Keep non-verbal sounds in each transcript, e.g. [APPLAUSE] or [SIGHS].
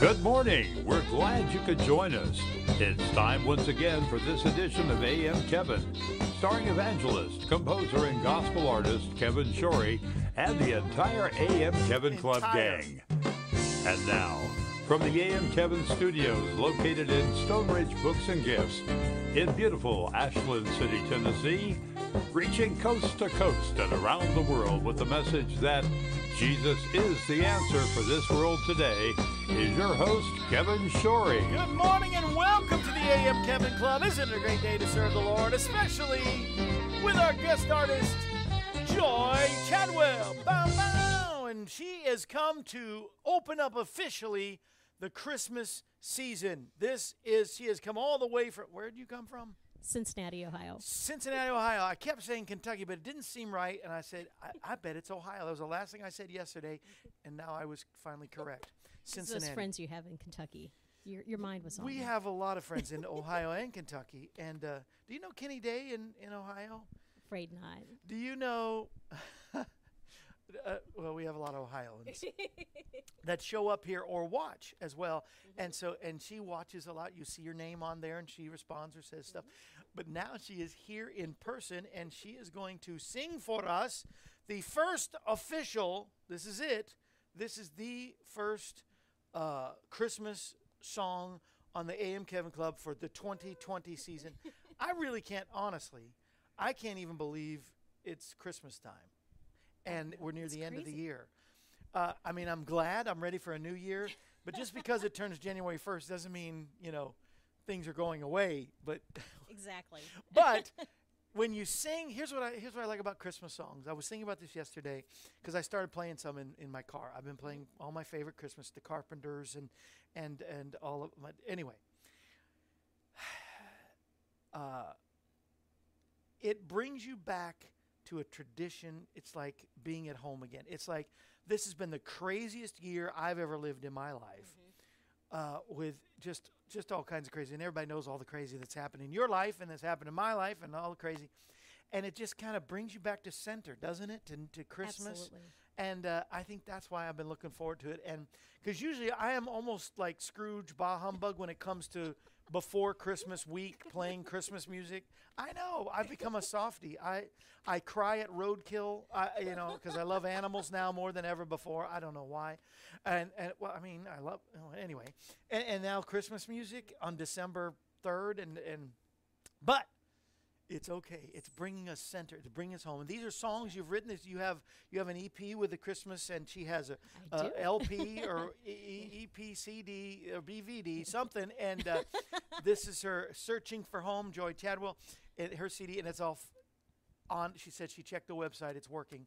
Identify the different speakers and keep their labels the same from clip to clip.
Speaker 1: Good morning. We're glad you could join us. It's time once again for this edition of AM Kevin, starring evangelist, composer, and gospel artist Kevin Shorey and the entire AM Kevin Club
Speaker 2: Entire.
Speaker 1: gang. And now, from the AM Kevin studios located in Stone Ridge Books and Gifts in beautiful Ashland City, Tennessee, reaching coast to coast and around the world with the message that Jesus is the answer for this world today is your host, Kevin Shorey.
Speaker 2: Good morning and welcome to the AM Kevin Club. Isn't it a great day to serve the Lord, especially with our guest artist, Joy Chadwell? Bow, bow. And she has come to open up officially the Christmas season. This is, she has come all the way from, where did you come from?
Speaker 3: Cincinnati, Ohio.
Speaker 2: Cincinnati, Ohio. I kept saying Kentucky, but it didn't seem right. And I said, I, I bet it's Ohio. That was the last thing I said yesterday. And now I was finally correct.
Speaker 3: It's
Speaker 2: Cincinnati.
Speaker 3: Those friends you have in Kentucky. Your, your mind was on.
Speaker 2: We
Speaker 3: that.
Speaker 2: have a lot of [LAUGHS] friends in Ohio and Kentucky. And uh, do you know Kenny Day in, in Ohio?
Speaker 3: Afraid not.
Speaker 2: Do you know? Uh, well, we have a lot of Ohioans [LAUGHS] that show up here or watch as well. And so, and she watches a lot. You see your name on there, and she responds or says stuff. But now she is here in person, and she is going to sing for us the first official. This is it. This is the first uh, Christmas song on the AM Kevin Club for the 2020 season. [LAUGHS] I really can't, honestly, I can't even believe it's Christmas time and we're near the end of the year. Uh, I mean, I'm glad I'm ready for a new year, but just because it turns January 1st doesn't mean, you know, things are going away. But, [LAUGHS]
Speaker 3: Exactly.
Speaker 2: but [LAUGHS] when you sing, here's what I here's what I like about Christmas songs. I was thinking about this yesterday because I started playing some in, in my car. I've been playing all my favorite Christmas, the Carpenters and and and all of my anyway. [SIGHS] Uh, it brings you back to a tradition. It's like being at home again. It's like this has been the craziest year I've ever lived in my life, uh, with just just all kinds of crazy. And everybody knows all the crazy that's happened in your life and that's happened in my life and all the crazy. And it just kind of brings you back to center, doesn't it? To, to Christmas.
Speaker 3: Absolutely.
Speaker 2: And uh, I think that's why I've been looking forward to it. And because usually I am almost like Scrooge Bah Humbug when it comes to before Christmas week playing Christmas music. I know I've become a softie. I I cry at roadkill. I you know because I love animals now more than ever before. I don't know why. And and well I mean I love anyway. And, and now Christmas music on December third and and but it's okay. It's bringing us center. It's bringing us home. And these are songs you've written. You have you have an EP with the Christmas, and she has a,
Speaker 3: do.
Speaker 2: LP [LAUGHS] or E- EP, CD, or BVD, something. And uh, this is her searching for home. Joy Chadwell, and her CD, and it's all f- on. She said she checked the website. It's working.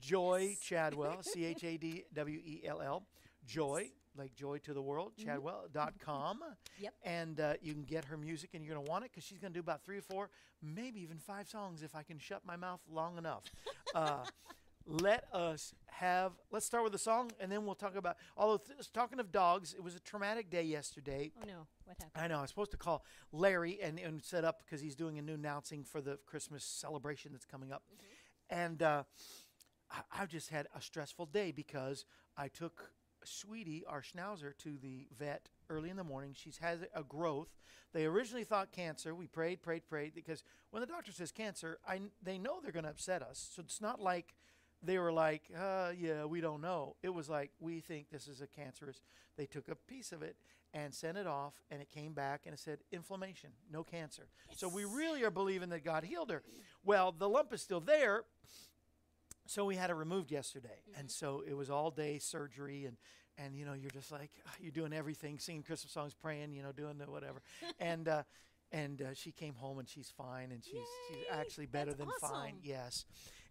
Speaker 2: Joy Chadwell, [LAUGHS] C H A D W E L L. Joy, like joy to the world, chadwell.com. [LAUGHS]
Speaker 3: Yep.
Speaker 2: And uh, you can get her music, and you're going to want it because she's going to do about three or four, maybe even five songs if I can shut my mouth long enough. [LAUGHS] Uh, let us have, let's start with the song, and then we'll talk about, although, th- talking of dogs, it was a traumatic day yesterday.
Speaker 3: Oh no, what happened?
Speaker 2: I know. I was supposed to call Larry and, and set up because he's doing a new announcing for the Christmas celebration that's coming up. And uh, I, I've just had a stressful day because I took Sweetie, our schnauzer, to the vet early in the morning. She's had a growth. They originally thought cancer. We prayed, prayed, prayed because when the doctor says cancer, I, they know they're going to upset us. So it's not like they were like, uh, yeah, we don't know. It was like, we think this is a cancerous. They took a piece of it and sent it off, and it came back and it said inflammation, no cancer. So we really are believing that God healed her. Well, the lump is still there, so we had it removed yesterday, and so it was all day surgery, and and you know you're just like ah, you're doing everything, singing Christmas songs, praying, you know, doing the whatever, [LAUGHS] and. uh and uh, she came home and she's fine and she's she's actually better than fine. Yes,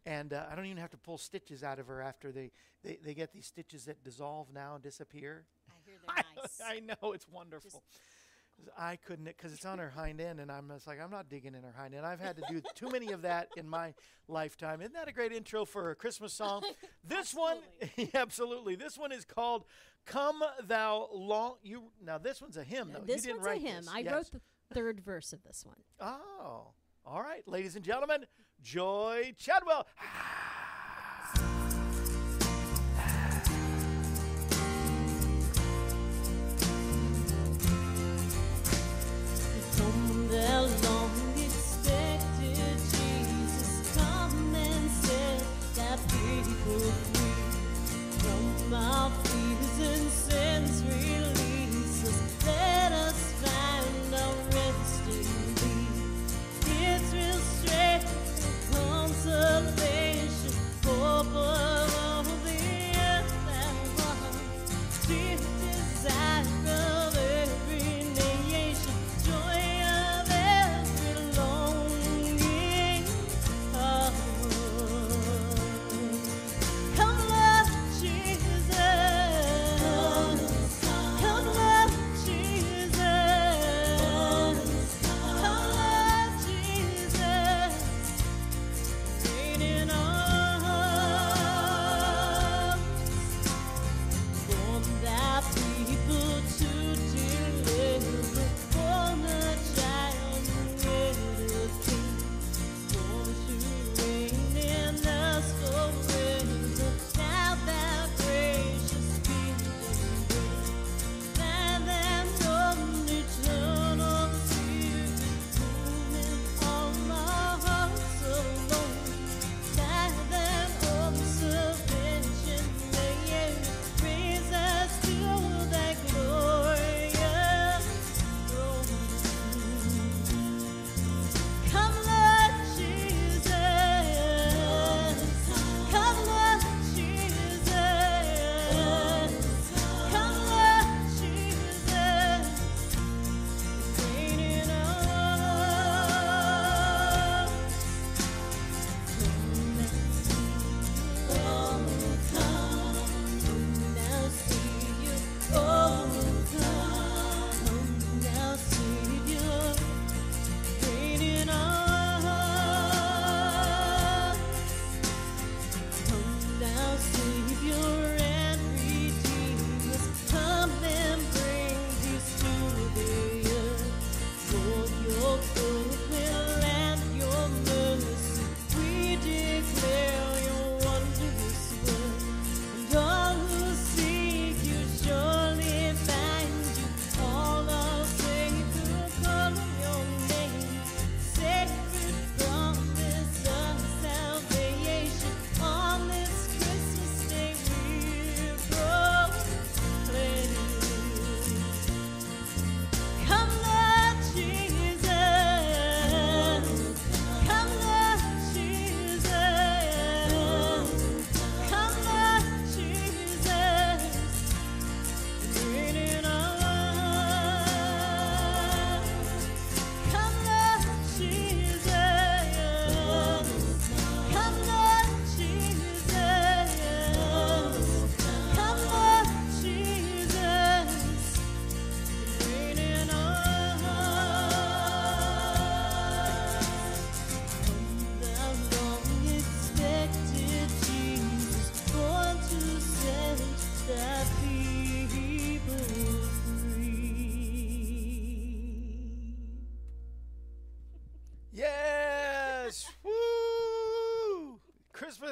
Speaker 2: and uh, I don't even have to pull stitches out of her after they, they, they get these stitches that dissolve now and disappear.
Speaker 3: I hear [LAUGHS] they're nice.
Speaker 2: I know it's wonderful. 'Cause I couldn't because it's on her hind end, and I'm just like I'm not digging in her hind end. I've had to do [LAUGHS] too many of that in my lifetime. Isn't that a great intro for a Christmas song? [LAUGHS] This one, [LAUGHS] absolutely. This one is called "Come Thou Long." You now this one's a hymn though.
Speaker 3: this
Speaker 2: you didn't
Speaker 3: one's
Speaker 2: write
Speaker 3: a hymn.
Speaker 2: this.
Speaker 3: I
Speaker 2: Yes.
Speaker 3: wrote the third verse of this one.
Speaker 2: Oh, all right, ladies and gentlemen, Joy Chadwell.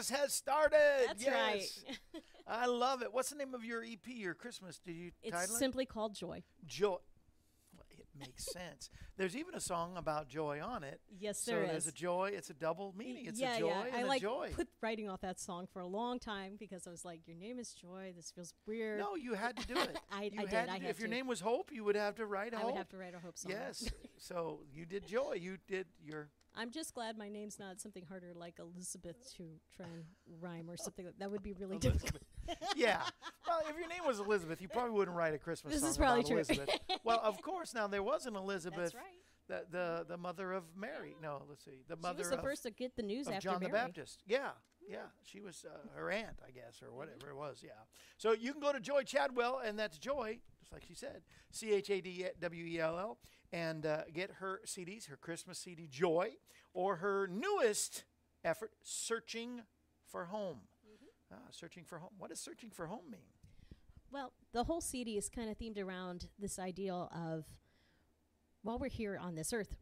Speaker 2: Christmas has started.
Speaker 3: That's
Speaker 2: yes.
Speaker 3: right. [LAUGHS]
Speaker 2: I love it. What's the name of your EP, your Christmas? Did you
Speaker 3: It's
Speaker 2: title it?
Speaker 3: simply called Joy.
Speaker 2: Joy. Well, It makes sense. There's even a song about joy on it.
Speaker 3: Yes,
Speaker 2: so
Speaker 3: there
Speaker 2: there's a joy. It's a double meaning. It's
Speaker 3: yeah,
Speaker 2: a joy
Speaker 3: yeah.
Speaker 2: and
Speaker 3: I
Speaker 2: a
Speaker 3: like
Speaker 2: joy.
Speaker 3: put writing off that song for a long time because I was like, "Your name is Joy. This feels weird."
Speaker 2: no, you had to do it. [LAUGHS]
Speaker 3: I-
Speaker 2: you
Speaker 3: I did,
Speaker 2: had
Speaker 3: I
Speaker 2: if your
Speaker 3: to.
Speaker 2: name was Hope, you would have to write
Speaker 3: I
Speaker 2: Hope.
Speaker 3: I would have to write a hope song.
Speaker 2: Yes. [LAUGHS] so you did joy. You did your.
Speaker 3: I'm just glad my name's not something harder like Elizabeth to try and rhyme or something. That would be really difficult. [LAUGHS]
Speaker 2: yeah. Well, if your name was Elizabeth, you probably wouldn't write a Christmas
Speaker 3: This
Speaker 2: song
Speaker 3: is probably
Speaker 2: about
Speaker 3: true.
Speaker 2: Elizabeth. [LAUGHS] well, of course. Now there was an Elizabeth,
Speaker 3: That's right.
Speaker 2: the, the the mother of Mary. No, let's see, the mother.
Speaker 3: She was the
Speaker 2: of,
Speaker 3: first to get the news after
Speaker 2: John
Speaker 3: Mary.
Speaker 2: the Baptist. Yeah, yeah. She was uh, her aunt, I guess, or whatever it was. Yeah. So you can go to Joy Chadwell, and that's Joy, like she said, C H A D W E L L, and uh, get her CDs, her Christmas CD Joy, or her newest effort, Searching for Home.
Speaker 3: Mm-hmm.
Speaker 2: Ah, searching for home. What does searching for home mean?
Speaker 3: Well, the whole CD is kind of themed around this ideal of while we're here on this earth,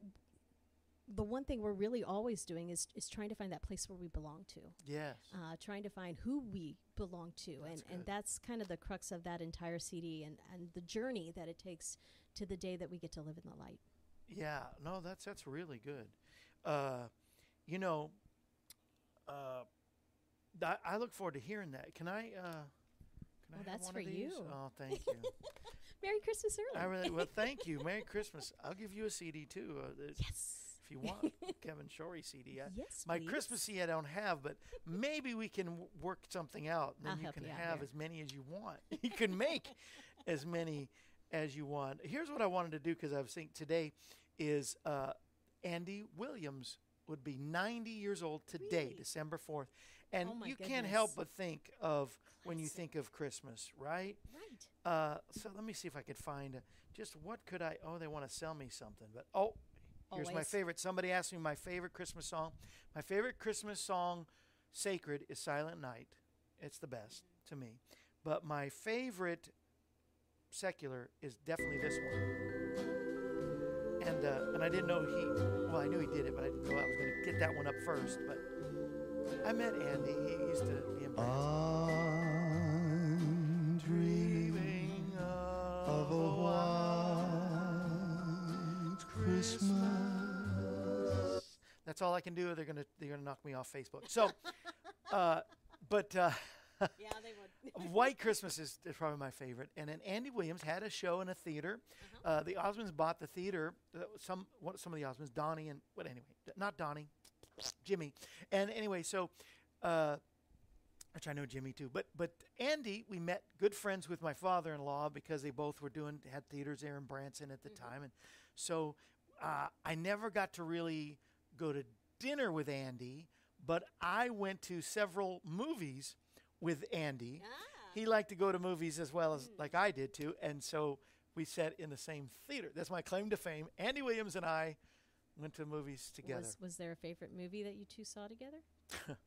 Speaker 3: the one thing we're really always doing is is trying to find that place where we belong to.
Speaker 2: Yes.
Speaker 3: uh, trying to find who we belong to, and,
Speaker 2: That's
Speaker 3: and
Speaker 2: good.
Speaker 3: that's kind of the crux of that entire CD, and, and the journey that it takes to the day that we get to live in the light.
Speaker 2: Yeah, no, that's that's really good. Uh, you know, uh, I, I look forward to hearing that. Can I? Uh, can I
Speaker 3: Well,
Speaker 2: have
Speaker 3: that's for you.
Speaker 2: Oh, thank you. [LAUGHS]
Speaker 3: Merry Christmas early.
Speaker 2: I really well, thank you. [LAUGHS] Merry Christmas. I'll give you a CD too, uh,
Speaker 3: yes.
Speaker 2: If you want. [LAUGHS] Kevin Shorey CD. I,
Speaker 3: Yes.
Speaker 2: my
Speaker 3: please.
Speaker 2: Christmas CD I don't have, but maybe we can w- work something out. And then
Speaker 3: I'll
Speaker 2: you can
Speaker 3: you
Speaker 2: have
Speaker 3: here.
Speaker 2: as many as you want. [LAUGHS] you can make as many as you want. Here's what I wanted to do because I was thinking today is uh, Andy Williams would be 90 years old today,
Speaker 3: Really?
Speaker 2: December 4th. And
Speaker 3: Oh
Speaker 2: you can't help but think of when you think of Christmas, right?
Speaker 3: Right.
Speaker 2: Uh, so let me see if I could find uh, just what could I. Oh, they want to sell me something, but oh, here's my favorite. Somebody asked me my favorite Christmas song. My favorite Christmas song, sacred, is "Silent Night." It's the best to me. But my favorite secular is definitely this one. And uh, and I didn't know he. Well, I knew he did it, but I didn't know I was going to get that one up first. But I met Andy. He used to be in.
Speaker 4: I'm dreaming
Speaker 2: Dreaming
Speaker 4: of a white Christmas.
Speaker 2: That's all I can do. They're gonna they're gonna knock me off Facebook. So, [LAUGHS] uh, but uh,
Speaker 3: Yeah, they would. [LAUGHS]
Speaker 2: White Christmas is, is probably my favorite. And then Andy Williams had a show in a theater. uh the Osmonds bought the theater. Uh, some what, some of the Osmonds, Donnie and what anyway, not Donnie, Jimmy. And anyway, so. Uh, which I know Jimmy too, but but Andy, we met good friends with my father-in-law because they both were doing had theaters there in Branson at the time, and so uh, I never got to really go to dinner with Andy, but I went to several movies with Andy.
Speaker 3: Ah.
Speaker 2: He liked to go to movies as well as like I did too, and so we sat in the same theater. That's my claim to fame. Andy Williams and I went to movies together.
Speaker 3: Was, was there a favorite movie that you two saw together? [LAUGHS]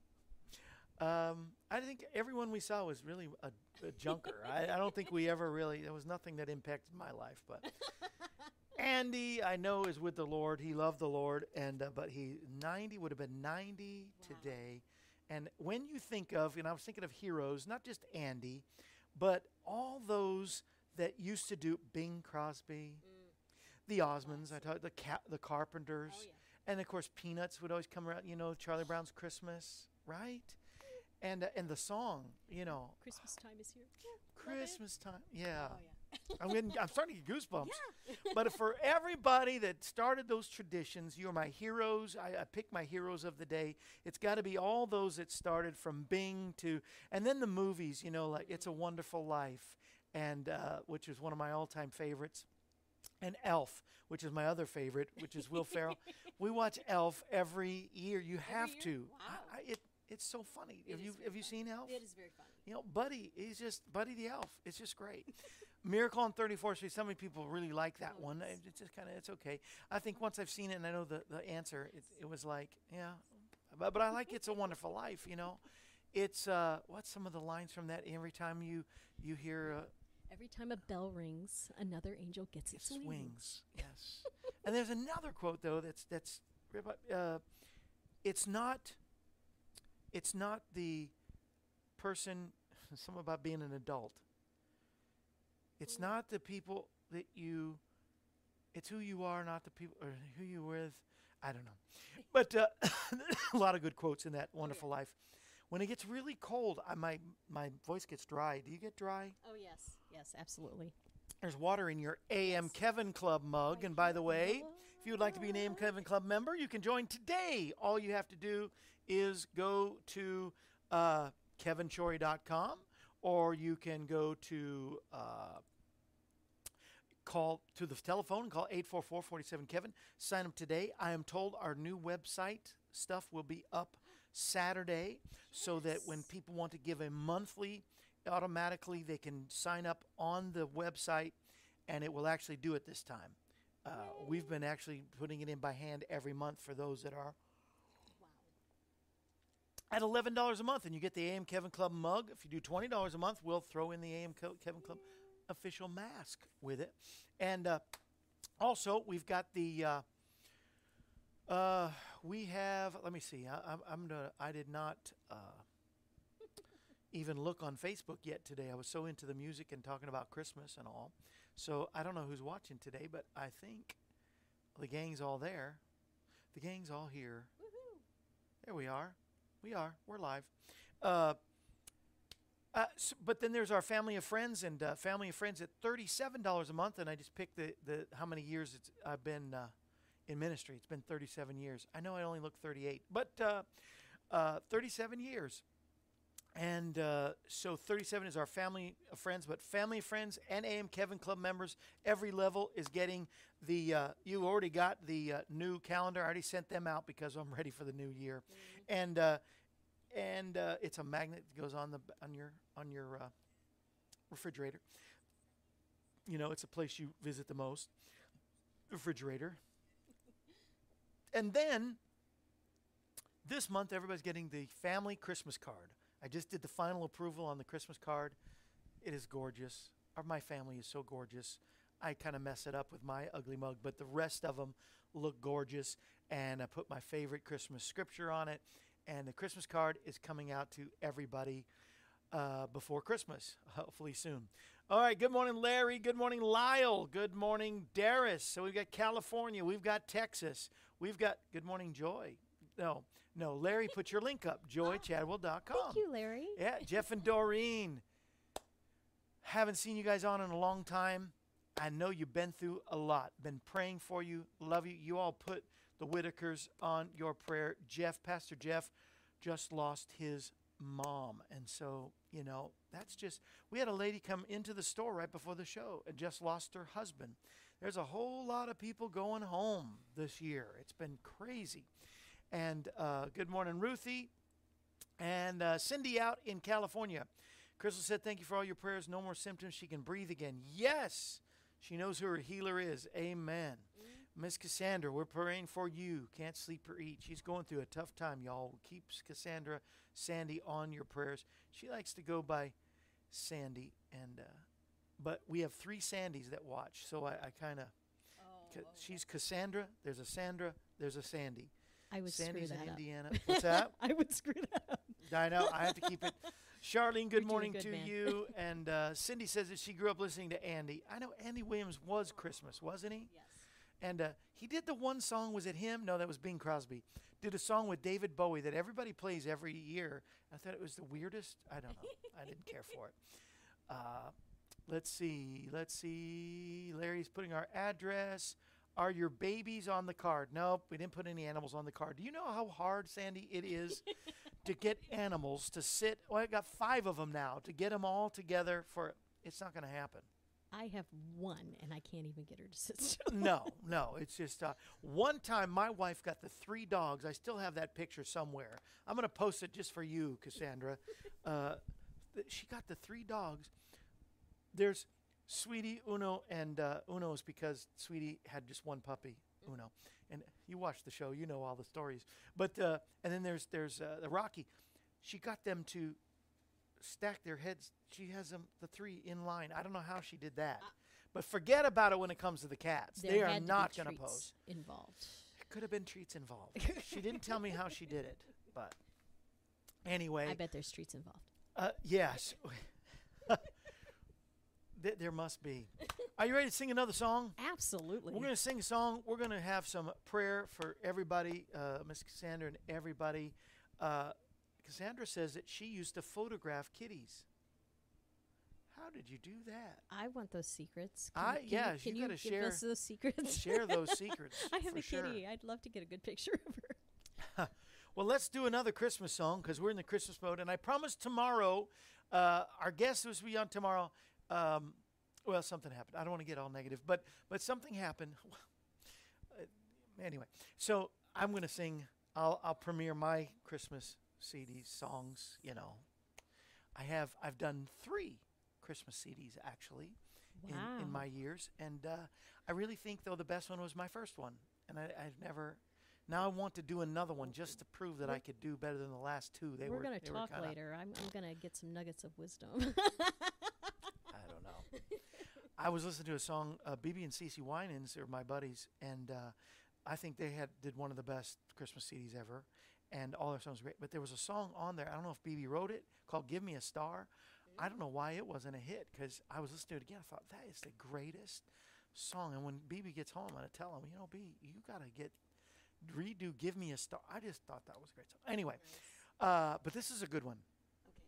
Speaker 2: Um, I think everyone we saw was really a, a junker. I, I don't think we ever really. There was nothing that impacted my life, but [LAUGHS] Andy, I know, is with the Lord. He loved the Lord, and uh, but he ninety would have been ninety
Speaker 3: Wow.
Speaker 2: today. And when you think of, and I was thinking of heroes, not just Andy, but all those that used to do Bing Crosby, the Osmonds, I talked the the Carpenters,
Speaker 3: Oh, yeah.
Speaker 2: and of course Peanuts would always come around. You know Charlie Brown's Christmas, right? And uh, and the song, you know,
Speaker 3: Christmas time is here. Yeah.
Speaker 2: Christmas time. Yeah,
Speaker 3: Oh yeah.
Speaker 2: I'm getting, I'm starting to get goosebumps. but for everybody that started those traditions, you're my heroes. I, I pick my heroes of the day. It's got to be all those that started from Bing to, and then the movies. You know, like It's a Wonderful Life, and uh, which is one of my all-time favorites, and Elf, which is my other favorite, which is Will Ferrell. [LAUGHS] We watch Elf every year. You have
Speaker 3: year?
Speaker 2: to.
Speaker 3: Wow.
Speaker 2: I, I, it, it's so funny.
Speaker 3: It
Speaker 2: have you have you seen Elf?
Speaker 3: It is very funny.
Speaker 2: You know, Buddy, he's just Buddy the Elf. It's just great. [LAUGHS] Miracle on 34th Street. So many people really like that
Speaker 3: Oh,
Speaker 2: one.
Speaker 3: yes.
Speaker 2: It's just kind of it's okay. I think once I've seen it and I know the, the answer, it, it was like, yeah. But, but I like It's a Wonderful Life. You know, it's uh, what's some of the lines from that? Every time you you hear uh,
Speaker 3: Every time a bell rings, another angel gets
Speaker 2: it
Speaker 3: its wings.
Speaker 2: swings. Yes. and there's another quote though that's that's uh, it's not it's not the person. [LAUGHS] Something about being an adult. It's not the people that you. It's who you are, not the people or who you with. I don't know, [LAUGHS] but uh, [LAUGHS] a lot of good quotes in that wonderful life. When it gets really cold, I, my my voice gets dry. Do you get dry?
Speaker 3: Oh yes, yes, absolutely.
Speaker 2: There's water in your AM Kevin Club mug. And by the way, if you would like to be an AM Kevin Club member, you can join today. All you have to do is go to uh, kevinshorey.com or you can go to uh, call to the telephone and call 844-47-KEVIN. Sign up today. I am told our new website stuff will be up Saturday so that when people want to give a monthly automatically they can sign up on the website and it will actually do it this time. Uh, we've been actually putting it in by hand every month for those that are at eleven dollars a month, and you get the AM Kevin Club mug. If you do twenty dollars a month, we'll throw in the AM Kevin Club official mask with it, and uh, also we've got the. Uh, uh, we have. Let me see. I, I'm. I'm gonna. I did not. Uh, even look on Facebook yet today. I was so into the music and talking about Christmas and all. So I don't know who's watching today, but I think the gang's all there. The gang's all here. There we are. We are. We're live. Uh, uh, s but then there's our family of friends and uh, family of friends at thirty-seven dollars a month, and I just picked the, the how many years it's I've been uh, in ministry. It's been thirty-seven years. I know I only look thirty-eight, but uh, uh, thirty-seven years. And uh, so 37 is our family of friends, but family of friends and AM Kevin Club members, every level is getting the. Uh, you already got the uh, new calendar. I already sent them out because I'm [LAUGHS] ready for the new year, and uh, and uh, it's a magnet that goes on the on your on your uh, refrigerator. You know, it's a place you visit the most. Refrigerator. And then this month, everybody's getting the family Christmas card. I just did the final approval on the Christmas card. It is gorgeous. Our, my family is so gorgeous. I kind of mess it up with my ugly mug, but the rest of them look gorgeous. And I put my favorite Christmas scripture on it. And the Christmas card is coming out to everybody uh, before Christmas, hopefully soon. All right. Good morning, Larry. Good morning, Lyle. Good morning, Darius. So we've got California. We've got Texas. We've got good morning, Joy. No, no, Larry, put your link up, joychadwell.com.
Speaker 3: Thank you, Larry.
Speaker 2: Yeah, Jeff and Doreen. Haven't seen you guys on in a long time. I know you've been through a lot. Been praying for you. Love you. You all put the Whitakers on your prayer. Jeff, Pastor Jeff, just lost his mom. And so, you know, that's just, we had a lady come into the store right before the show and just lost her husband. There's a whole lot of people going home this year. It's been crazy. And uh, good morning, Ruthie. And uh, Cindy out in California. Crystal said, Thank you for all your prayers. No more symptoms. She can breathe again. Yes, she knows who her healer is. Amen. Miss Cassandra, we're praying for you. Can't sleep or eat. She's going through a tough time, y'all. Keeps Cassandra, Sandy on your prayers. She likes to go by Sandy, and uh, but we have three Sandys that watch, so I, I kind of. She's Cassandra. There's a Sandra. There's a Sandy.
Speaker 3: I would
Speaker 2: Sandy's
Speaker 3: screw
Speaker 2: in
Speaker 3: that up.
Speaker 2: Indiana. [LAUGHS] What's that?
Speaker 3: I would screw that up.
Speaker 2: I know. I have to keep it. [LAUGHS] Charlene, good
Speaker 3: doing
Speaker 2: morning
Speaker 3: good,
Speaker 2: to
Speaker 3: man.
Speaker 2: you. [LAUGHS] And uh, Cindy says that she grew up listening to Andy. I know Andy Williams was Christmas, wasn't he?
Speaker 3: Yes.
Speaker 2: And uh, he did the one song. Was it him? No, that was Bing Crosby. Did a song with David Bowie that everybody plays every year. I thought it was the weirdest. I don't know. I didn't care for it. Uh, let's see. Let's see. Larry's putting our address. Are your babies on the card? Nope, we didn't put any animals on the card. Do you know how hard, Sandy, it is to get [LAUGHS] animals to sit? Well, I got five of them now. To get them all together for it's not going to happen.
Speaker 3: I have one, and I can't even get her to sit still. [LAUGHS]
Speaker 2: no, [LAUGHS] no. It's just uh, one time my wife got the three dogs. I still have that picture somewhere. I'm going to post it just for you, Cassandra. Uh, th- she got the three dogs. There's Sweetie, Uno, and uh, Uno's because Sweetie had just one puppy, Uno. And you watch the show, you know all the stories. But uh, and then there's there's uh, the Rocky. She got them to stack their heads. She has them the three in line. I don't know how she did that. But forget about it when it comes to the cats.
Speaker 3: There
Speaker 2: they are not going to pose.
Speaker 3: involved.
Speaker 2: It Could have been treats involved. [LAUGHS] she didn't tell me how she did it, but Anyway,
Speaker 3: I bet there's streets involved.
Speaker 2: uh, yes, [LAUGHS] [LAUGHS] Th- there must be. [LAUGHS] Are you ready to sing another song?
Speaker 3: Absolutely.
Speaker 2: We're going to sing a song. We're going to have some prayer for everybody, uh, Miss Cassandra and everybody. Uh, Cassandra says that she used to photograph kitties. How did you do that?
Speaker 3: I want those secrets.
Speaker 2: I-
Speaker 3: can
Speaker 2: yeah,
Speaker 3: you,
Speaker 2: you
Speaker 3: can
Speaker 2: gotta
Speaker 3: give
Speaker 2: share-
Speaker 3: us those secrets.
Speaker 2: Share those secrets. [LAUGHS] [LAUGHS]
Speaker 3: I have a
Speaker 2: sure.
Speaker 3: kitty. I'd love to get a good picture of her.
Speaker 2: Well, let's do another Christmas song because we're in the Christmas mode. And I promise tomorrow, uh, our guest who's be on tomorrow. Um, well, something happened. I don't want to get all negative, but but something happened. [LAUGHS] Uh, anyway, so I'm going to sing. I'll I'll premiere my Christmas CD songs. You know, I have I've done three Christmas CDs actually in, in my years, and uh, I really think though the best one was my first one, and I, I've never. Now I want to do another one just to prove that I could do better than the last two. They
Speaker 3: We're
Speaker 2: were.
Speaker 3: going to talk later. I'm, I'm going to get some nuggets of wisdom. [LAUGHS]
Speaker 2: I don't know. I was listening to a song. Uh, BeBe and CeCe Winans are my buddies, and uh, I think they had did one of the best Christmas CDs ever, and all their songs were great. But there was a song on there. I don't know if BeBe wrote it called "Give Me a Star." I don't know why it wasn't a hit because I was listening to it again. I thought that is the greatest song. And when BeBe gets home, I'm gonna tell him, you know, B, you gotta get redo "Give Me a Star." I just thought that was a great song. Anyway, uh, but this is a good one. Okay.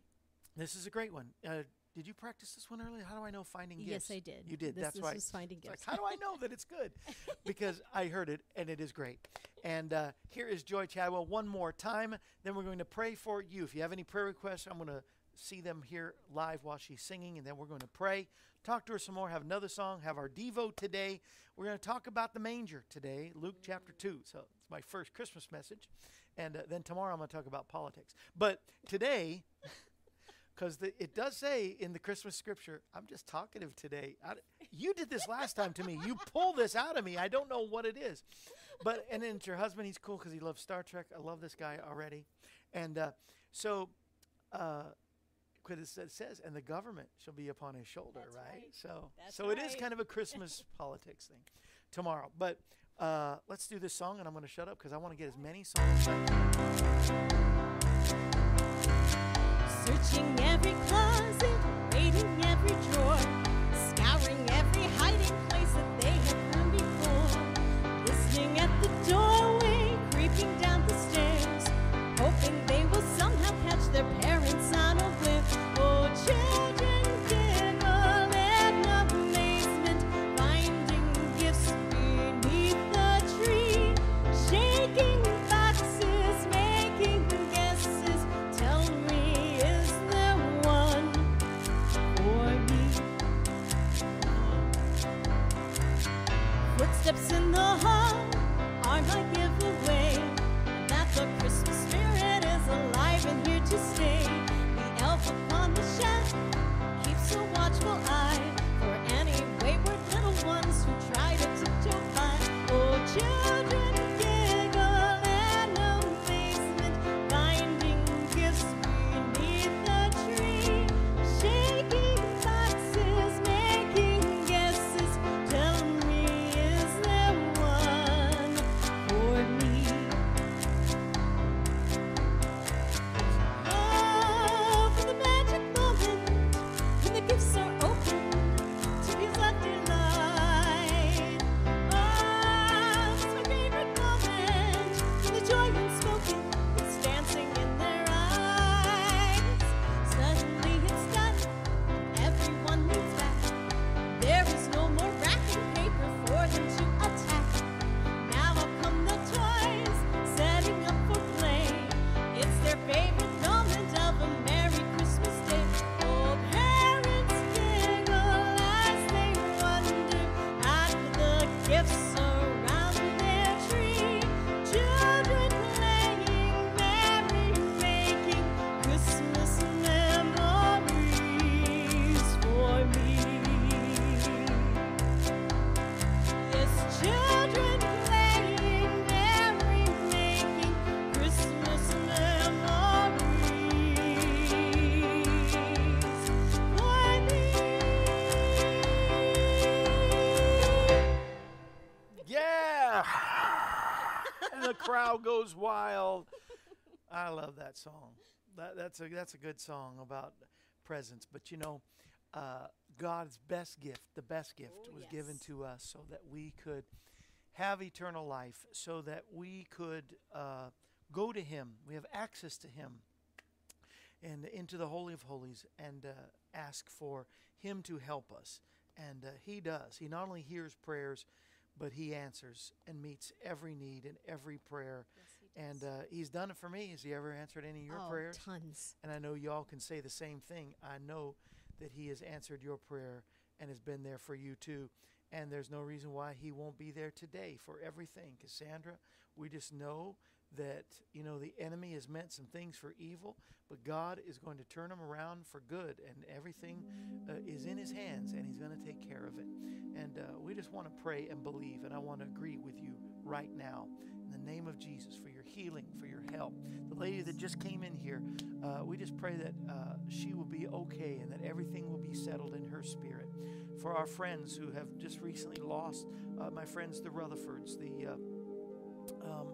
Speaker 2: This is a great one. Uh, did you practice this one earlier? How do I know finding gifts?
Speaker 3: yes, I did.
Speaker 2: You did.
Speaker 3: This,
Speaker 2: That's
Speaker 3: this
Speaker 2: right.
Speaker 3: was finding
Speaker 2: It's like,
Speaker 3: gifts.
Speaker 2: how do I know that it's good? [LAUGHS] because I heard it and it is great. And uh, here is Joy Chadwell one more time. Then we're going to pray for you. If you have any prayer requests, I'm going to see them here live while she's singing, and then we're going to pray. Talk to her some more. Have another song. Have our Devo today. We're going to talk about the manger today, Luke chapter 2. So it's my first Christmas message. And uh, then tomorrow I'm going to talk about politics. But today, [LAUGHS] because it does say in the Christmas scripture, I'm just talkative today. I, you did this last time to me. You pull this out of me. I don't know what it is. But, and then it's your husband. He's cool because he loves Star Trek. I love this guy already. And uh, so, uh, 'cause it says- says, and the government shall be upon his shoulder,
Speaker 3: That's
Speaker 2: right?
Speaker 3: right.
Speaker 2: So,
Speaker 3: That's
Speaker 2: so it is kind of a Christmas [LAUGHS] politics thing tomorrow. But uh, let's do this song, and I'm going to shut up because I want to get as many songs. as I.
Speaker 3: Searching
Speaker 2: crowd goes wild. I love that song. that, that's a that's a good song about presence. But you know, uh, God's best gift, the best gift,
Speaker 3: Oh,
Speaker 2: was given to us so that we could have eternal life, so that we could uh, go to Him. We have access to Him, and into the holy of holies, and uh, ask for Him to help us. And uh, He does. He not only hears prayers, but He answers and meets every need and every prayer. And uh, He's done it for me. Has He ever answered any of your
Speaker 3: oh,
Speaker 2: prayers?
Speaker 3: tons.
Speaker 2: And I know y'all can say the same thing. I know that He has answered your prayer and has been there for you too. And there's no reason why He won't be there today for everything. Cassandra, we just know that, you know, the enemy has meant some things for evil, but God is going to turn them around for good. And everything uh, is in His hands and He's going to take care of it. And uh, we just want to pray and believe. And I want to agree with you right now in the name of Jesus for your healing, for your help. The lady that just came in here, uh, we just pray that uh, she will be okay and that everything will be settled in her spirit. For our friends who have just recently lost, uh, my friends, the Rutherfords, the uh, um,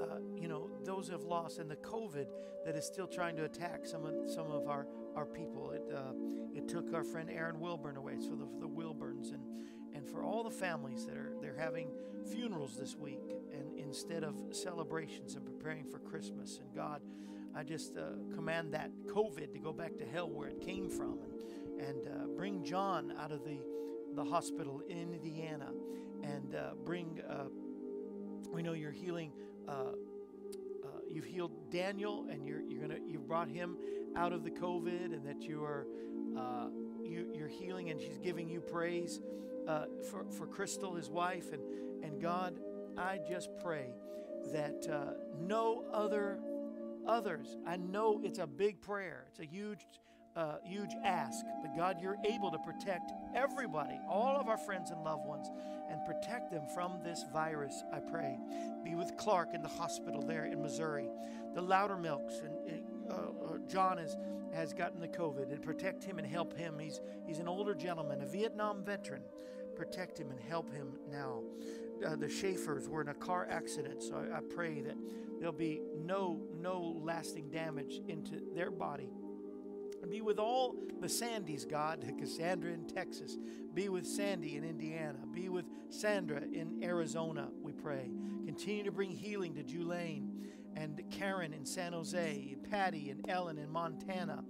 Speaker 2: uh, you know those who have lost, and the COVID that is still trying to attack some of some of our our people. It uh, it took our friend Aaron Wilburn away. So the, the Wilburns and and for all the families that are they're having funerals this week and instead of celebrations and preparing for Christmas. And God, I just uh, command that COVID to go back to hell where it came from and, and uh, bring John out of the, the hospital in Indiana and uh, bring, uh, we know you're healing. Uh, uh, you've healed Daniel, and you're you're gonna you've brought him out of the COVID, and that you are uh, you you're healing, and she's giving you praise uh, for for Crystal, his wife, and and God, I just pray that uh, no other others. I know it's a big prayer. It's a huge. Uh, huge ask, but God, you're able to protect everybody, all of our friends and loved ones, and protect them from this virus, I pray. Be with Clark in the hospital there in Missouri. The Loudermilks and uh, uh, John has, has gotten the COVID and protect him and help him. He's, he's an older gentleman, a Vietnam veteran. Protect him and help him now. Uh, the Schaefers were in a car accident, so I, I pray that there'll be no no lasting damage into their body. Be with all the Sandys, God, Cassandra in Texas. Be with Sandy in Indiana. Be with Sandra in Arizona, we pray. Continue to bring healing to Julane and Karen in San Jose, Patty and Ellen in Montana,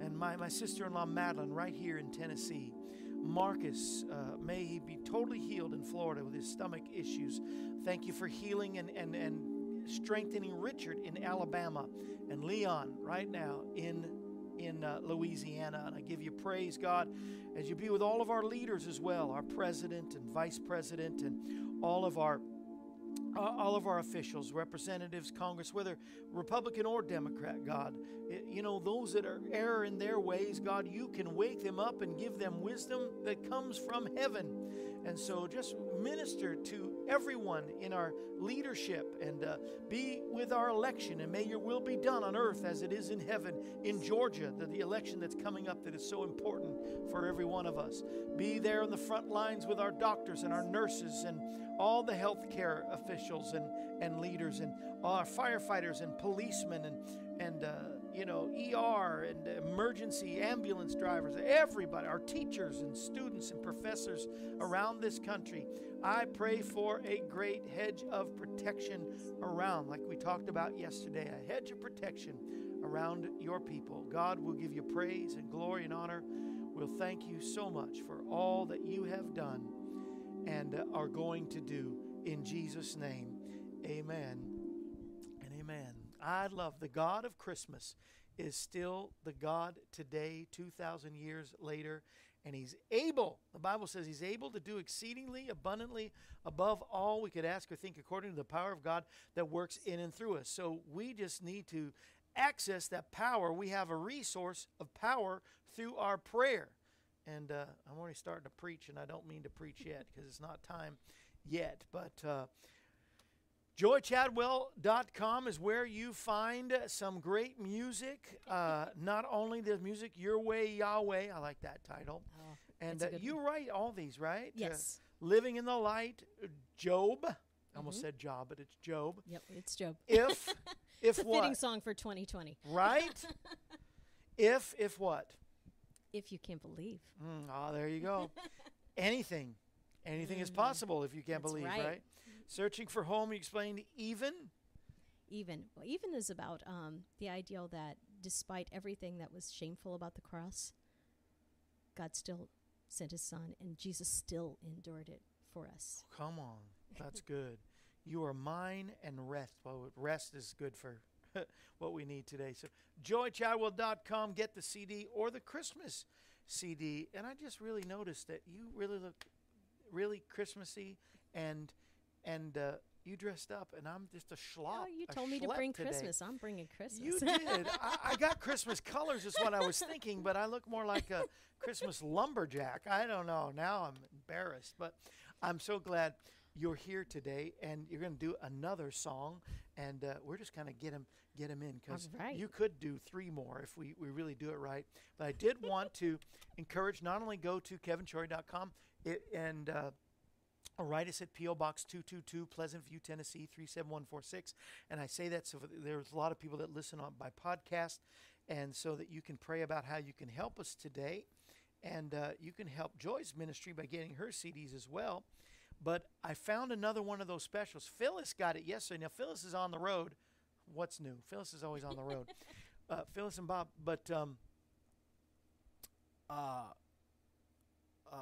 Speaker 2: and my, my sister in law Madeline right here in Tennessee. Marcus, uh, may he be totally healed in Florida with his stomach issues. Thank you for healing and, and, and strengthening Richard in Alabama and Leon right now in in uh, Louisiana. And I give you praise, God, as you be with all of our leaders as well, our president and vice president, and all of our uh, all of our officials, representatives, Congress, whether Republican or Democrat, God, you know, those that are error in their ways, God, you can wake them up and give them wisdom that comes from heaven. And so just minister to everyone in our leadership and uh, be with our election. And may your will be done on earth as it is in heaven in Georgia, the, the election that's coming up that is so important for every one of us. Be there on the front lines with our doctors and our nurses and all the healthcare officials and, and leaders and our firefighters and policemen and, and uh, you know, ER and emergency ambulance drivers, everybody, our teachers and students and professors around this country. I pray for a great hedge of protection around, like we talked about yesterday, a hedge of protection around your people. God will give you praise and glory and honor. We'll thank you so much for all that you have done and are going to do in Jesus' name. Amen. I love the God of Christmas is still the God today, 2,000 years later, and He's able, the Bible says He's able to do exceedingly abundantly above all we could ask or think according to the power of God that works in and through us. So we just need to access that power. We have a resource of power through our prayer. And uh, I'm already starting to preach, and I don't mean to preach yet because it's not time yet. But uh, joychadwell.com is where you find some great music. Uh, not only the music, Your Way, Yahweh. I like that title.
Speaker 3: Oh,
Speaker 2: And uh, you
Speaker 3: one.
Speaker 2: write all these, right? Uh,
Speaker 3: Yes.
Speaker 2: Living in the Light, Job. I almost said Job, but it's Job.
Speaker 3: Yep, it's Job.
Speaker 2: If [LAUGHS] If
Speaker 3: it's a fitting
Speaker 2: what?
Speaker 3: song for 2020.
Speaker 2: Right? [LAUGHS] if if what?
Speaker 3: If you can't believe.
Speaker 2: Mm, oh, there you go. [LAUGHS] Anything. Anything is
Speaker 3: Mhm.
Speaker 2: possible if you can't
Speaker 3: That's
Speaker 2: believe,
Speaker 3: right.
Speaker 2: right? Searching for home, you explained even.
Speaker 3: Even. Well, even is about um, the ideal that despite everything that was shameful about the cross, God still sent his son and Jesus still endured it for us.
Speaker 2: Come on. That's good. You are mine and rest. Well, rest is good for [LAUGHS] what we need today. So, joychadwell.com, get the CD or the Christmas CD. And I just really noticed that you really look really Christmassy and and uh, you dressed up, and I'm just a schlop.
Speaker 3: Oh, you told me to bring
Speaker 2: today.
Speaker 3: Christmas. I'm bringing Christmas.
Speaker 2: You [LAUGHS] did. I, I got Christmas colors, is what I was thinking, but I look more like a Christmas lumberjack. I don't know. Now I'm embarrassed, but I'm so glad you're here today, and you're going to do another song, and uh, we're just going to get him get him in because
Speaker 3: right.
Speaker 2: you could do three more if we, we really do it right. But I did want to encourage not only go to kevinshorey.com it, and uh, write us at P.O. Box 222, Pleasant View, Tennessee 37146. And I say that so there's a lot of people that listen on by podcast, and so that you can pray about how you can help us today. And uh, you can help Joy's ministry by getting her CDs as well. But I found another one of those specials. Phyllis got it yesterday. Now, Phyllis is on the road. What's new? Phyllis is always on the road. [LAUGHS] uh, Phyllis and Bob. But um, uh, uh,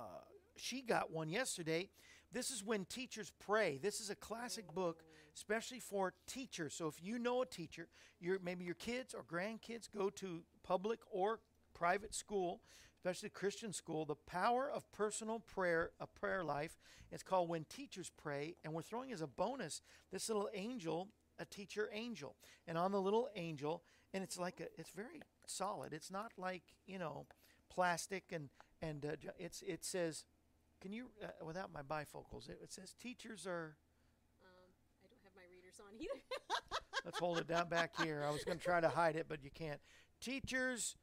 Speaker 2: she got one yesterday. This is when teachers pray. This is a classic book, especially for teachers. So if you know a teacher, your maybe your kids or grandkids go to public or private school, especially Christian school, the power of personal prayer, a prayer life. It's called When Teachers Pray, and we're throwing as a bonus this little angel, a teacher angel, and on the little angel, and it's like a, it's very solid. It's not like you know, plastic and and uh, it's it says, can you uh, without my bifocals? It, it says teachers are.
Speaker 3: Um, I don't have my readers on either. [LAUGHS]
Speaker 2: Let's hold it down back here. I was going to try to hide it, but you can't. Teachers.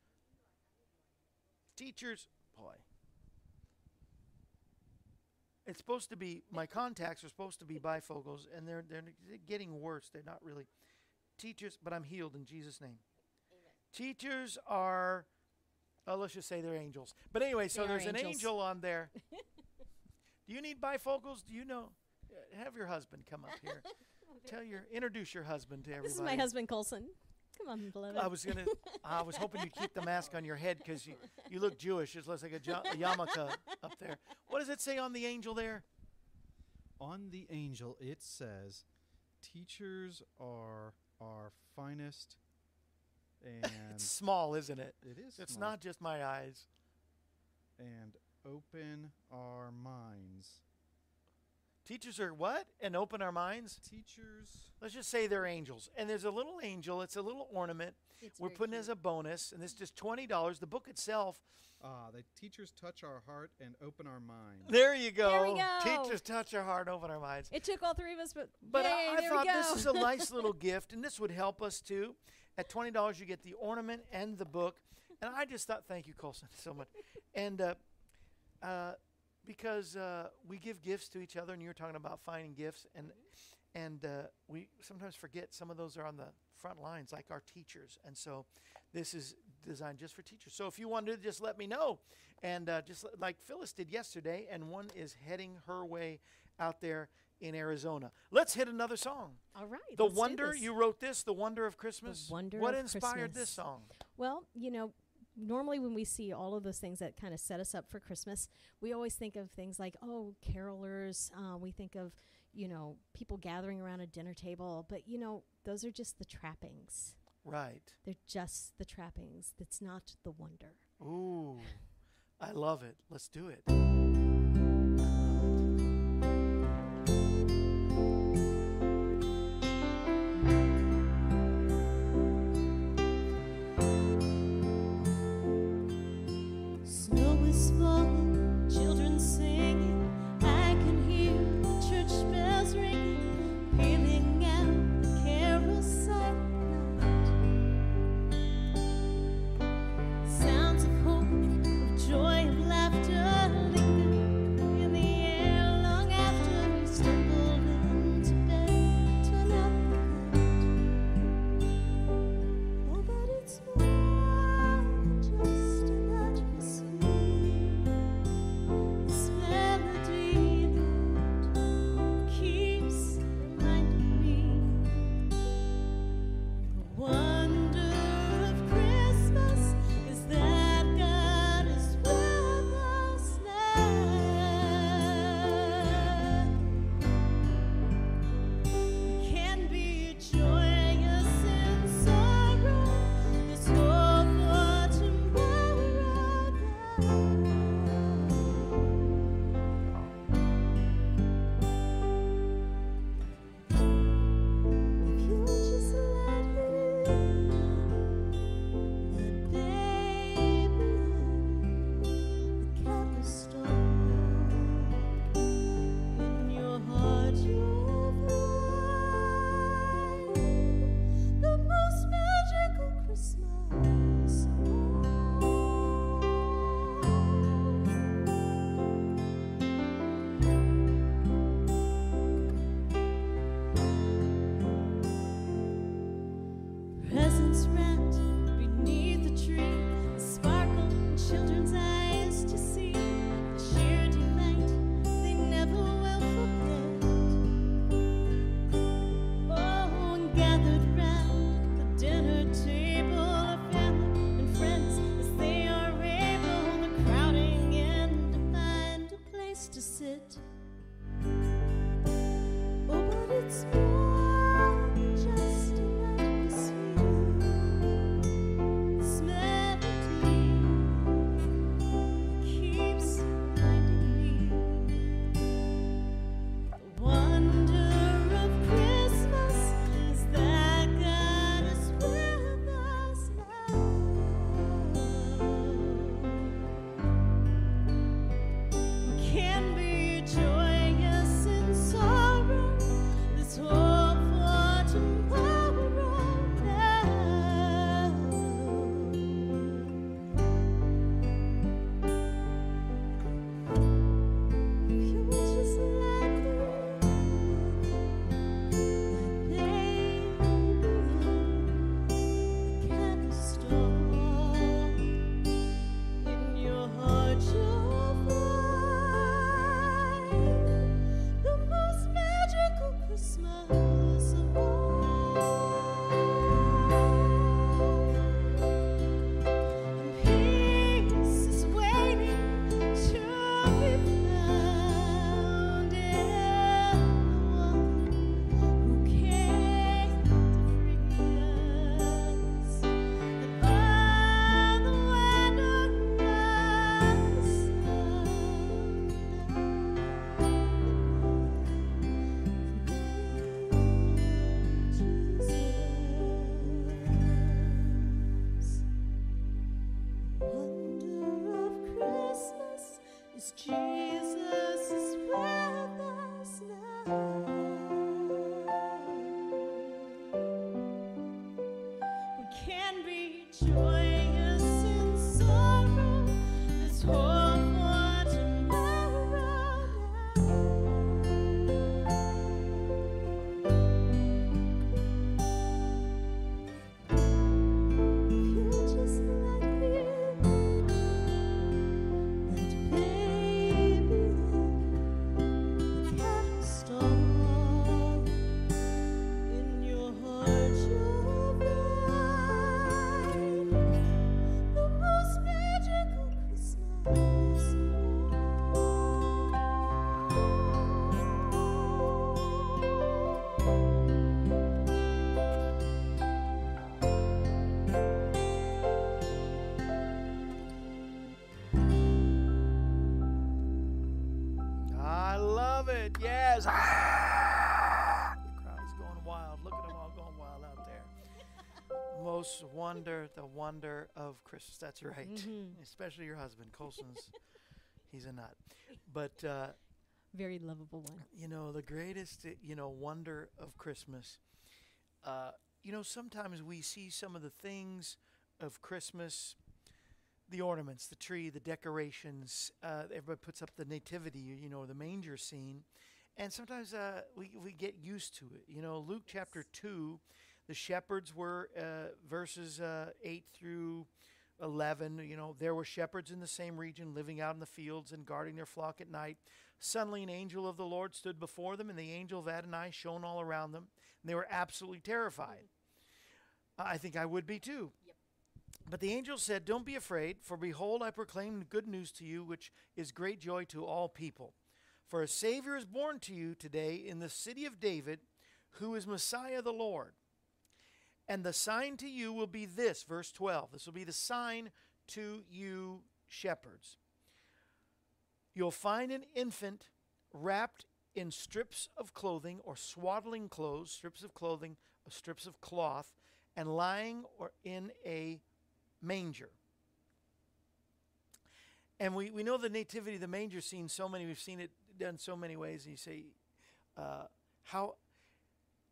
Speaker 2: Teachers, boy. It's supposed to be. My contacts are supposed to be bifocals, and they're they're getting worse. They're not really. Teachers, but I'm healed in Jesus' name. Teachers are. Oh, let's just say they're angels. But anyway, so there's an
Speaker 3: angels.
Speaker 2: angel on there. [LAUGHS] Do you need bifocals? Do you know? Uh, Have your husband come up here. [LAUGHS] Tell your introduce your husband to everybody.
Speaker 3: this is my husband, Colson. Come on, beloved.
Speaker 2: I was gonna. I was hoping you'd keep the mask on your head because you, you look Jewish. It looks like a, jo- a yarmulke up there. What does it say on the angel there?
Speaker 5: On the angel, it says, "Teachers are our finest," [LAUGHS] and
Speaker 2: It's small, isn't it?
Speaker 5: it is.
Speaker 2: It's
Speaker 5: small,
Speaker 2: not just my eyes.
Speaker 5: And open our minds.
Speaker 2: Teachers are what? And open our minds.
Speaker 5: Teachers.
Speaker 2: Let's just say they're angels. And there's a little angel. It's a little ornament.
Speaker 3: It's
Speaker 2: We're putting
Speaker 3: cute.
Speaker 2: as a bonus, and this is just twenty dollars. The book itself.
Speaker 5: Ah, the teachers touch our heart and open our minds.
Speaker 2: There you go.
Speaker 3: There we go.
Speaker 2: Teachers touch our heart, open our minds.
Speaker 3: It took all three of us, but
Speaker 2: But
Speaker 3: yay,
Speaker 2: I, I
Speaker 3: there
Speaker 2: thought
Speaker 3: we go.
Speaker 2: this is a [LAUGHS] nice little gift, and this would help us too. At twenty dollars, you get the ornament and the book. And I just thought, thank you, Colson, [LAUGHS] so much. And uh, uh, because uh, we give gifts to each other, and you were talking about finding gifts, and and uh, we sometimes forget some of those are on the front lines, like our teachers. And so, this is designed just for teachers. So if you wanted to, just let me know, and uh, just li- like Phyllis did yesterday, and one is heading her way out there in Arizona. Let's hit another song.
Speaker 3: all right.
Speaker 2: The Wonder, you wrote this, The Wonder of Christmas.
Speaker 3: The Wonder
Speaker 2: what inspired this song?
Speaker 3: Well, you know, normally when we see all of those things that kind of set us up for Christmas, we always think of things like, oh, carolers. Uh, we think of, you know, people gathering around a dinner table. But, you know, those are just the trappings.
Speaker 2: Right.
Speaker 3: They're just the trappings. That's not the wonder.
Speaker 2: Ooh, I love it. Let's do it.
Speaker 6: Of Christmas.
Speaker 2: That's right.
Speaker 3: Mhm.
Speaker 2: Especially your husband, Colson's. [LAUGHS] he's a nut. But, uh,
Speaker 3: Very lovable one.
Speaker 2: you know, the greatest, uh, you know, wonder of Christmas. Uh, you know, sometimes we see some of the things of Christmas, the ornaments, the tree, the decorations. Uh, everybody puts up the nativity, you know, the manger scene, and sometimes uh, we we get used to it. You know, Luke chapter two, the shepherds were uh, verses uh, eight through. 11 you know there were shepherds in the same region living out in the fields and guarding their flock at night suddenly an angel of the lord stood before them and the angel of adonai shone all around them and they were absolutely terrified i think i would be too but the angel said, Don't be afraid, for behold, I proclaim good news to you, which is great joy to all people. For a Savior is born to you today in the city of David, who is Messiah the Lord. And the sign to you will be this, verse 12. This will be the sign to you, shepherds. You'll find an infant wrapped in strips of clothing or swaddling clothes, strips of clothing, uh, strips of cloth, and lying or in a manger. And we, we know the nativity, the manger scene so many, we've seen it done so many ways. And you say, uh, how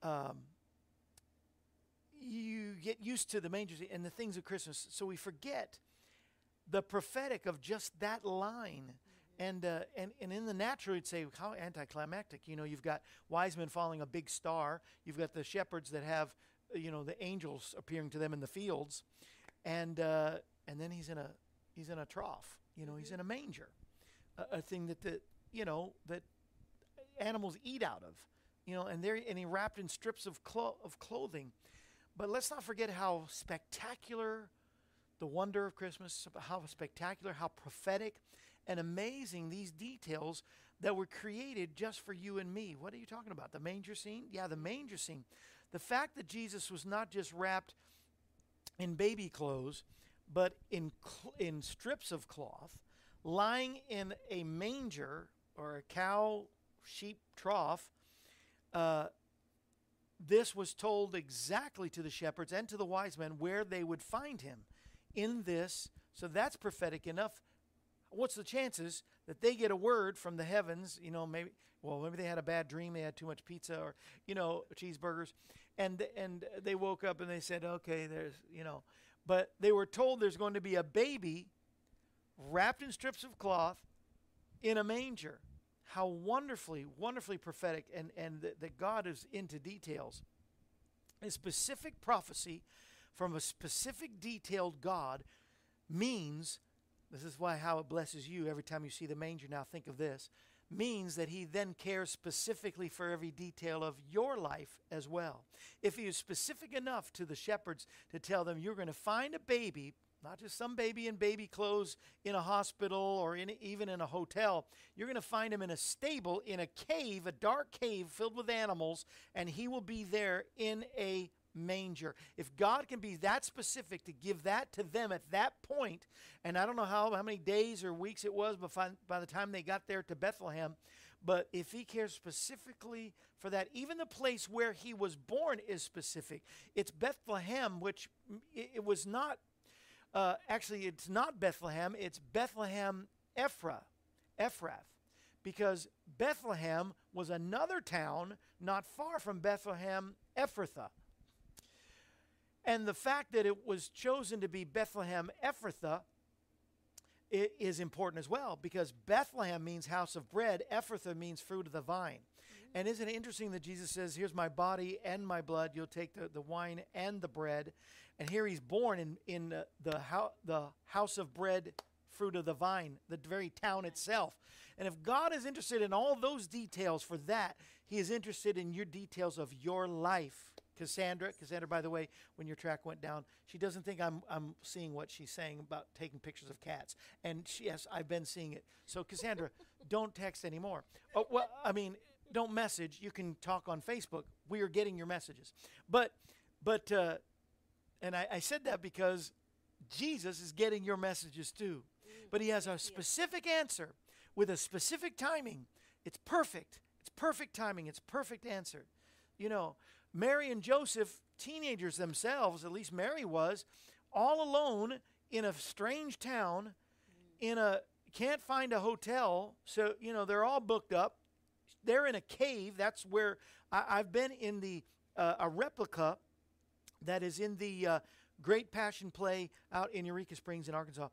Speaker 2: um, you get used to the manger and the things of Christmas. So we forget the prophetic of just that line. And, uh, and and in the natural, you'd say how anticlimactic. You know, you've got wise men following a big star. You've got the shepherds that have, you know, the angels appearing to them in the fields, and uh, and then he's in a he's in a trough. You know, he's in a manger, a, a thing that the you know that animals eat out of. You know, and there and he wrapped in strips of clo- of clothing. But let's not forget how spectacular the wonder of Christmas, how spectacular, how prophetic, and amazing these details that were created just for you and me. What are you talking about? The manger scene? Yeah, the manger scene. The fact that Jesus was not just wrapped in baby clothes, but in cl- in strips of cloth, lying in a manger or a cow sheep trough. Uh, this was told exactly to the shepherds and to the wise men where they would find him in this. So that's prophetic enough. What's the chances that they get a word from the heavens? You know, maybe well, maybe they had a bad dream, they had too much pizza or you know cheeseburgers, and and they woke up and they said, okay, there's you know, but they were told there's going to be a baby wrapped in strips of cloth in a manger. How wonderfully, wonderfully prophetic, and and that, that God is into details. A specific prophecy from a specific detailed God means this is why how it blesses you every time you see the manger now think of this means that he then cares specifically for every detail of your life as well if he is specific enough to the shepherds to tell them you're going to find a baby not just some baby in baby clothes in a hospital or in, even in a hotel. You're going to find him in a stable, in a cave, a dark cave filled with animals, and he will be there in a manger. If God can be that specific to give that to them at that point, and I don't know how, how many days or weeks it was by, by the time they got there to Bethlehem, but if he cares specifically for that, even the place where he was born is specific. It's Bethlehem, which mm, it, it was not uh, actually, it's not Bethlehem, it's Bethlehem Ephra, Ephrath, because Bethlehem was another town not far from Bethlehem Ephrathah. And the fact that it was chosen to be Bethlehem Ephrathah is important as well because Bethlehem means house of bread, Ephrathah means fruit of the vine. And isn't it interesting that Jesus says, Here's my body and my blood, you'll take the, the wine and the bread. And here he's born in, in the, the, hou- the house of bread, fruit of the vine, the very town itself. And if God is interested in all those details for that, he is interested in your details of your life. Cassandra, Cassandra, by the way, when your track went down, she doesn't think I'm, I'm seeing what she's saying about taking pictures of cats. And she, yes, I've been seeing it. So, Cassandra, [LAUGHS] don't text anymore. Oh, well, I mean, don't message. You can talk on Facebook. We are getting your messages. But, but, uh, and I, I said that because Jesus is getting your messages too. But he has a specific answer with a specific timing. It's perfect. It's perfect timing. It's perfect answer. You know, Mary and Joseph, teenagers themselves, at least Mary was, all alone in a strange town, in a can't find a hotel. So, you know, they're all booked up. They're in a cave. That's where I, I've been in the uh, a replica that is in the uh, Great Passion Play out in Eureka Springs in Arkansas.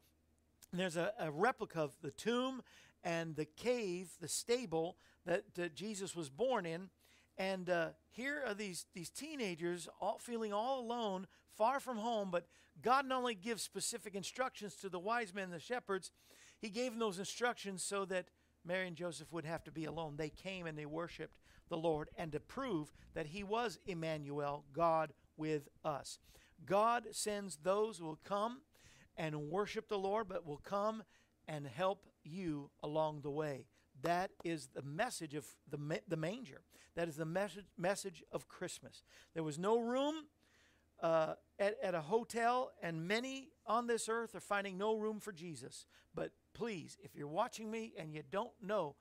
Speaker 2: And there's a, a replica of the tomb and the cave, the stable that uh, Jesus was born in. And uh, here are these, these teenagers all feeling all alone, far from home. But God not only gives specific instructions to the wise men and the shepherds, He gave them those instructions so that Mary and Joseph would have to be alone. They came and they worshiped the Lord and to prove that He was Emmanuel, God with us. God sends those who will come and worship the Lord, but will come and help you along the way. That is the message of the, the manger. That is the message, message of Christmas. There was no room uh, at, at a hotel, and many on this earth are finding no room for Jesus. But please, if you're watching me and you don't know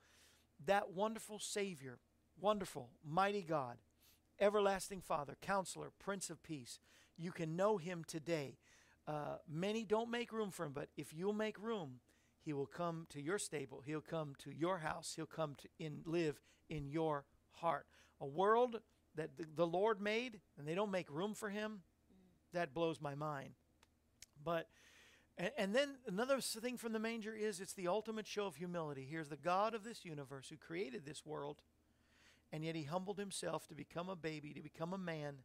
Speaker 2: that wonderful Savior, wonderful, mighty God, everlasting Father, Counselor, Prince of Peace, you can know Him today. Uh, many don't make room for Him, but if you'll make room, He will come to your stable. He'll come to your house. He'll come to in live in your heart. A world that the, the Lord made, and they don't make room for Him, that blows my mind. But and, and then another thing from the manger is it's the ultimate show of humility. Here's the God of this universe who created this world, and yet he humbled himself to become a baby, to become a man,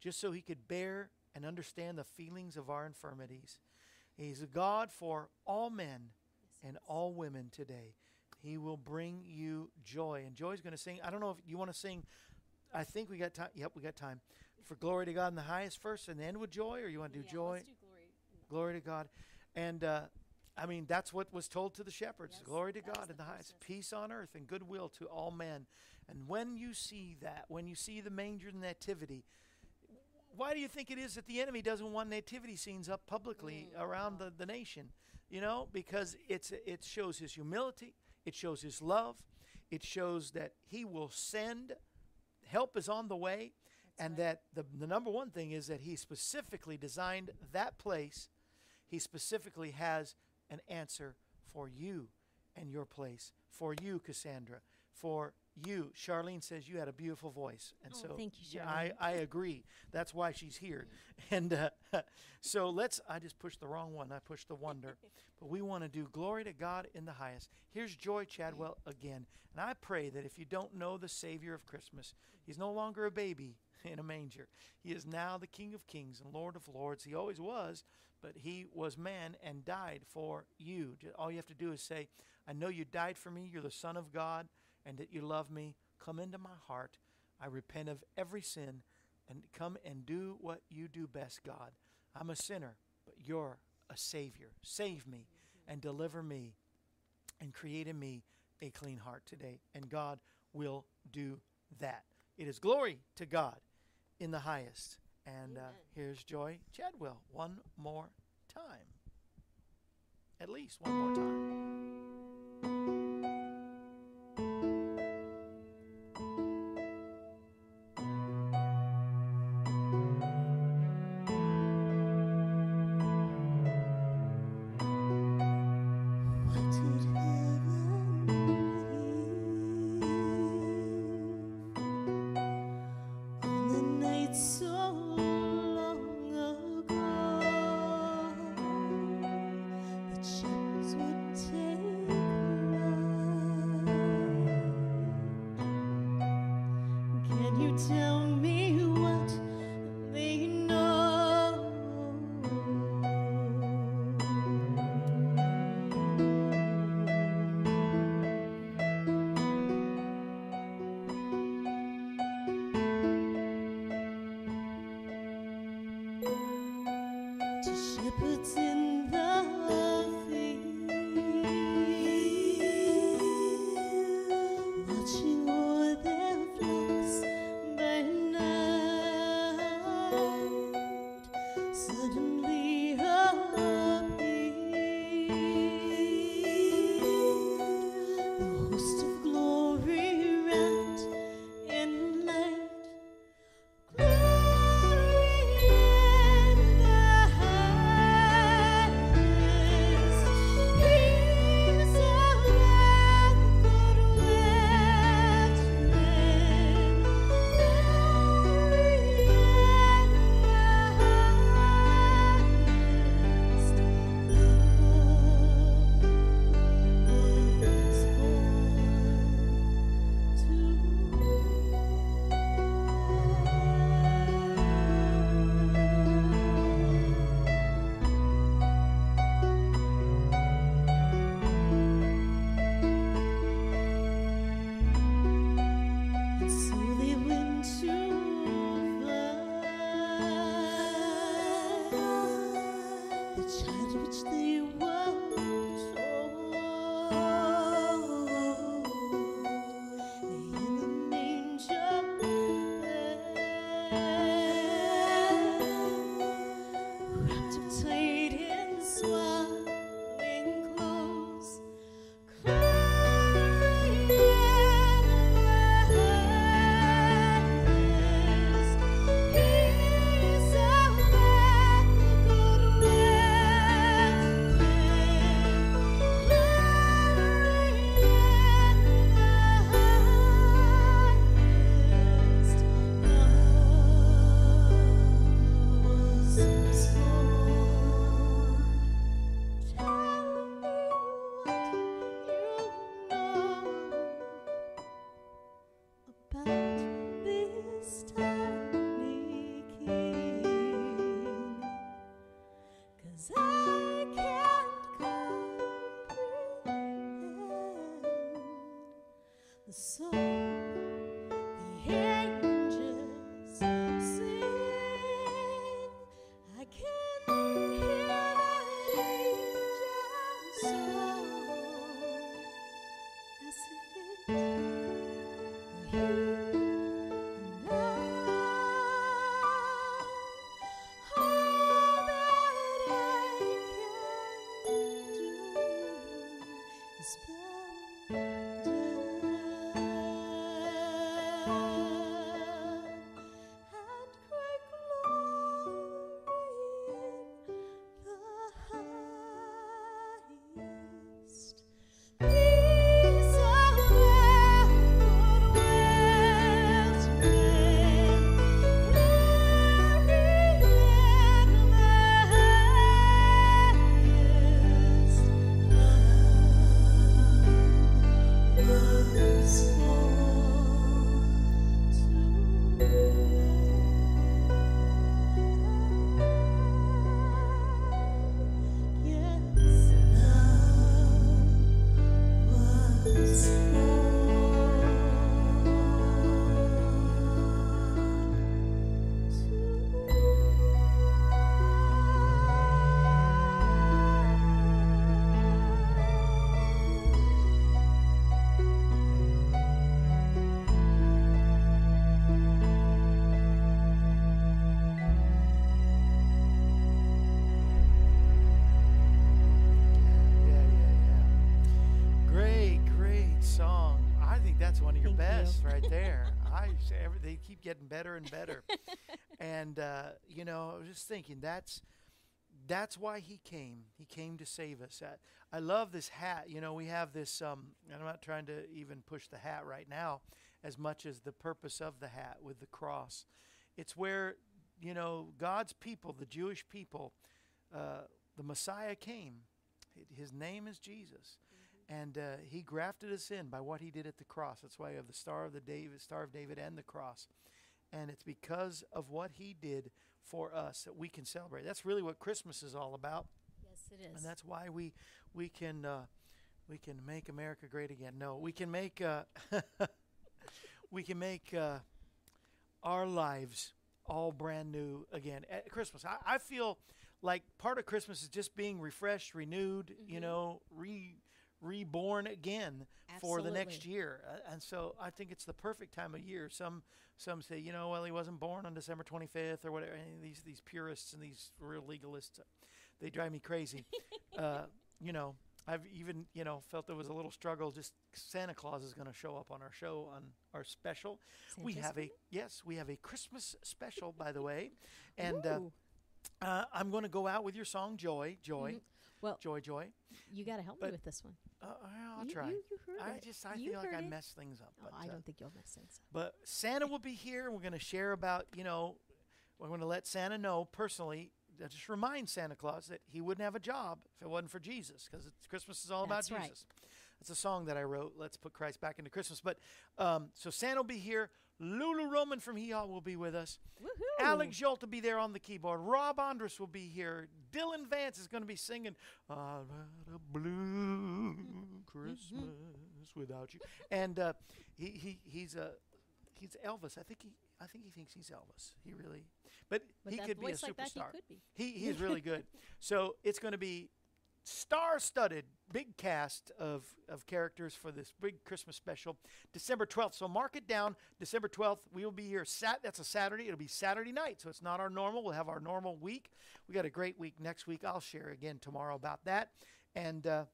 Speaker 2: just so he could bear and understand the feelings of our infirmities. He's a God for all men and all women today. He will bring you joy. And Joy's going to sing. I don't know if you want to sing. I think we got time. Yep, we got time. For glory to God in the highest first and end with joy, or you want to do
Speaker 3: Yeah,
Speaker 2: joy?
Speaker 3: do glory.
Speaker 2: Glory to God. And uh,
Speaker 3: I mean, that's what was told to the shepherds.
Speaker 2: Yes,
Speaker 3: Glory to God in the highest, peace on earth and goodwill to all men. And when you see that, when you see the manger and the nativity, why do you think it is that the enemy doesn't want nativity scenes up publicly
Speaker 2: Mm,
Speaker 3: around the, the nation? You know, because it's it shows his humility, it shows his love, it shows that he will send help is on the way, and that the the number one thing is that he specifically designed that place. He specifically has an answer for you and your place, for you, Cassandra, for you. Charlene says you had a beautiful voice, and
Speaker 2: Oh,
Speaker 3: so
Speaker 2: thank you,
Speaker 3: yeah, I
Speaker 2: Charlene.
Speaker 3: I agree. That's why she's here. And uh, [LAUGHS] so let's. I just pushed the wrong one. I pushed the wonder. [LAUGHS] but we want to do glory to God in the highest. Here's Joy Chadwell again, and I pray that if you don't know the Savior of Christmas, He's no longer a baby [LAUGHS] in a manger. He is now the King of Kings and Lord of Lords. He always was, but He was man and died for you. All you have to do is say, "I know you died for me. You're the Son of God, and that you love me. Come into my heart." I repent of every sin and come and do what you do best, God. I'm a sinner, but you're a Savior. Save me and deliver me and create in me a clean heart today. And God will do that. It is glory to God in the highest. And uh, here's Joy Chadwell one more time. At least one more time.
Speaker 2: Keep getting better and better. [LAUGHS] and uh, you know, I was just thinking that's that's why he came. He came to save us. I, I love this hat. You know, we have this. Um, and I'm not trying to even push the hat right now, as much as the purpose of the hat with the cross. It's where you know God's people, the Jewish people, uh, the Messiah came. His name is Jesus, and uh, He grafted us in by what He did at the cross. That's why you have the Star of the David, Star of David, and the cross. And it's because of what He did for us that we can celebrate. That's really what Christmas is all about,
Speaker 3: Yes, it is.
Speaker 2: and that's why we we can uh, we can make America great again. No, we can make uh, [LAUGHS] we can make uh, our lives all brand new again at Christmas. I, I feel like part of Christmas is just being refreshed, renewed, you
Speaker 3: Mhm.
Speaker 2: know, re reborn again for the next year. Uh, and so I think it's the perfect time of year. Some some say, you know, well, he wasn't born on December 25th or whatever. And these these purists and these real legalists, they drive me crazy. [LAUGHS] uh, you know, I've even you know felt there was a little struggle. Just Santa Claus is going to show up on our show on our special. we
Speaker 3: Santa's
Speaker 2: have a yes, we have a Christmas special, by the way, [LAUGHS] and uh, uh, I'm going to go out with your song "Joy," "Joy,"
Speaker 3: Mhm. Well,
Speaker 2: "Joy," "Joy."
Speaker 3: you got to help
Speaker 2: but-
Speaker 3: me with this one.
Speaker 2: Uh, I'll
Speaker 3: you,
Speaker 2: try.
Speaker 3: You, you heard
Speaker 2: I
Speaker 3: it.
Speaker 2: just I
Speaker 3: You
Speaker 2: feel like I mess things up.
Speaker 3: Oh,
Speaker 2: But,
Speaker 3: I
Speaker 2: uh,
Speaker 3: don't think you'll mess things up.
Speaker 2: but Santa will be here, and we're going to share about you know we're going to let Santa know personally. uh, Just remind Santa Claus that he wouldn't have a job if it wasn't for Jesus, because Christmas is all
Speaker 3: That's
Speaker 2: about
Speaker 3: right.
Speaker 2: Jesus. That's a song that I wrote. Let's put Christ back into Christmas. But um, so Santa will be here. Lulu Roman from Haw will be with us.
Speaker 3: Woohoo!
Speaker 2: Alex Jolt will be there on the keyboard. Rob Andrus will be here. Dylan Vance is going to be singing "I've had a blue [LAUGHS] Christmas without you," and uh, he he he's a he's Elvis. I think he I think he thinks he's Elvis. He really, but,
Speaker 3: With
Speaker 2: he could be a
Speaker 3: voice like that, he
Speaker 2: superstar.
Speaker 3: could be.
Speaker 2: He he's really good. [LAUGHS] So it's going to be star-studded, big cast of of characters for this big Christmas special, December twelfth. So mark it down, December twelfth. We will be here. Sat. That's a Saturday. It'll be Saturday night. So it's not our normal. We'll have our normal week. We got a great week next week. I'll share again tomorrow about that, and. Uh,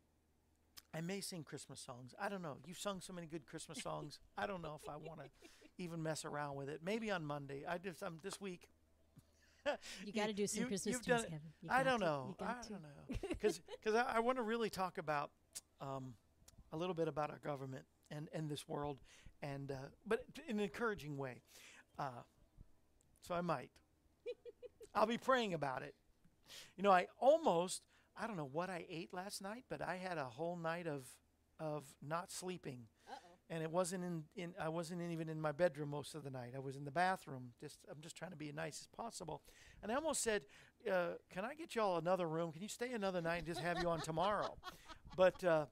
Speaker 2: I may sing Christmas songs. I don't know. You've sung so many good Christmas songs. I don't know if I want to [LAUGHS] even mess around with it. Maybe on Monday. I just I'm this week. [LAUGHS]
Speaker 3: You got to do some
Speaker 2: you-
Speaker 3: Christmas tunes. Kevin.
Speaker 2: I don't
Speaker 3: to.
Speaker 2: know.
Speaker 3: You
Speaker 2: I
Speaker 3: got to.
Speaker 2: don't know. [LAUGHS] Because I, I want to really talk about um, a little bit about our government and, and this world, and uh, but in an encouraging way. Uh, so I might. [LAUGHS] I'll be praying about it. You know, I almost I don't know what I ate last night, but I had a whole night of of not sleeping and it wasn't in, in I wasn't in, even in my bedroom most of the night. I was in the bathroom. Just I'm just trying to be as nice as possible. And I almost said, uh, "Can I get y'all another room? Can you stay another night and just have you on tomorrow?" [LAUGHS] But uh,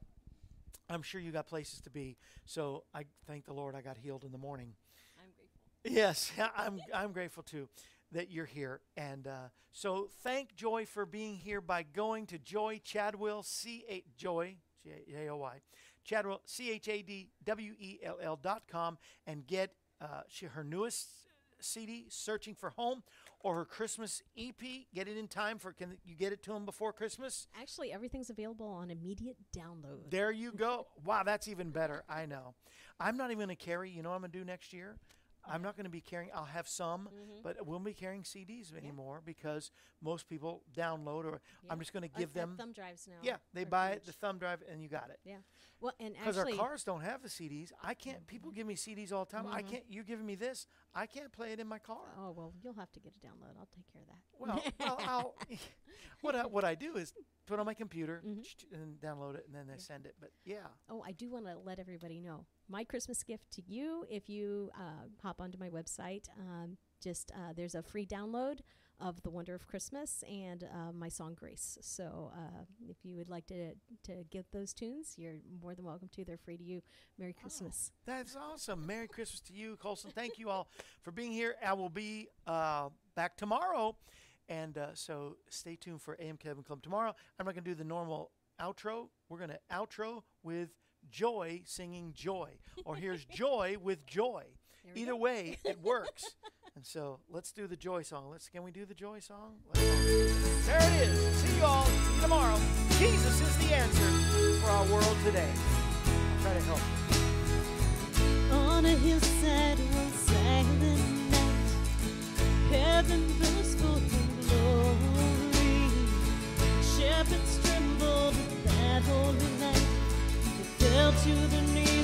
Speaker 2: I'm sure you got places to be. So I thank the Lord I got healed in the morning.
Speaker 3: I'm grateful.
Speaker 2: Yes, [LAUGHS] I'm I'm grateful too that you're here. And uh, so thank Joy for being here by going to Joy Chadwell C A Joy J A O Y Chadwell, C H A D W E L L dot com, and get uh, she, her newest CD, Searching for Home, or her Christmas EP. Get it in time for, can you get it to them before Christmas?
Speaker 3: Actually, everything's available on immediate download.
Speaker 2: There you go. Wow, that's even better. I know. I'm not even going to carry, you know what I'm going to do next year? I'm not going to be carrying, I'll have some,
Speaker 3: Mm-hmm.
Speaker 2: but I won't be carrying CDs anymore because most people download or I'm just going to give them.
Speaker 3: thumb drives now.
Speaker 2: Yeah, they buy it, the thumb drive, and you got it.
Speaker 3: Yeah. Well, and
Speaker 2: Because our
Speaker 3: Mm-hmm.
Speaker 2: cars don't have the CDs. I can't. People give me CDs all the time. I can't. You're giving me this. I can't play it in my car.
Speaker 3: oh well, you'll have to get a download. I'll take care of that.
Speaker 2: Well, well, I'll. [LAUGHS] [LAUGHS] what I, what I do is put it on my computer
Speaker 3: Mm-hmm.
Speaker 2: and download it, and then they send it. But yeah,
Speaker 3: Oh, I do want to let everybody know my Christmas gift to you. If you uh, hop onto my website, um, just uh, there's a free download of the Wonder of Christmas and uh, my song Grace. So uh, if you would like to to get those tunes, you're more than welcome to. They're free to you. Merry Christmas.
Speaker 2: that's awesome. Merry Christmas to you, Colson. Thank you all for being here. I will be uh, back tomorrow, and uh, so stay tuned for AM Kevin Club tomorrow. I'm not going to do the normal outro. We're going to outro with Joy singing Joy, or here's [LAUGHS] Joy with Joy. Either
Speaker 3: go.
Speaker 2: way, it works. [LAUGHS] and so let's do the Joy song. Let's can we do the Joy song? There it is. See you all tomorrow. Jesus is the answer for our world today. I'll try to help.
Speaker 6: On a hillside one silent night, heaven glory. Shepherds trembled at that holy night. They fell to their knees.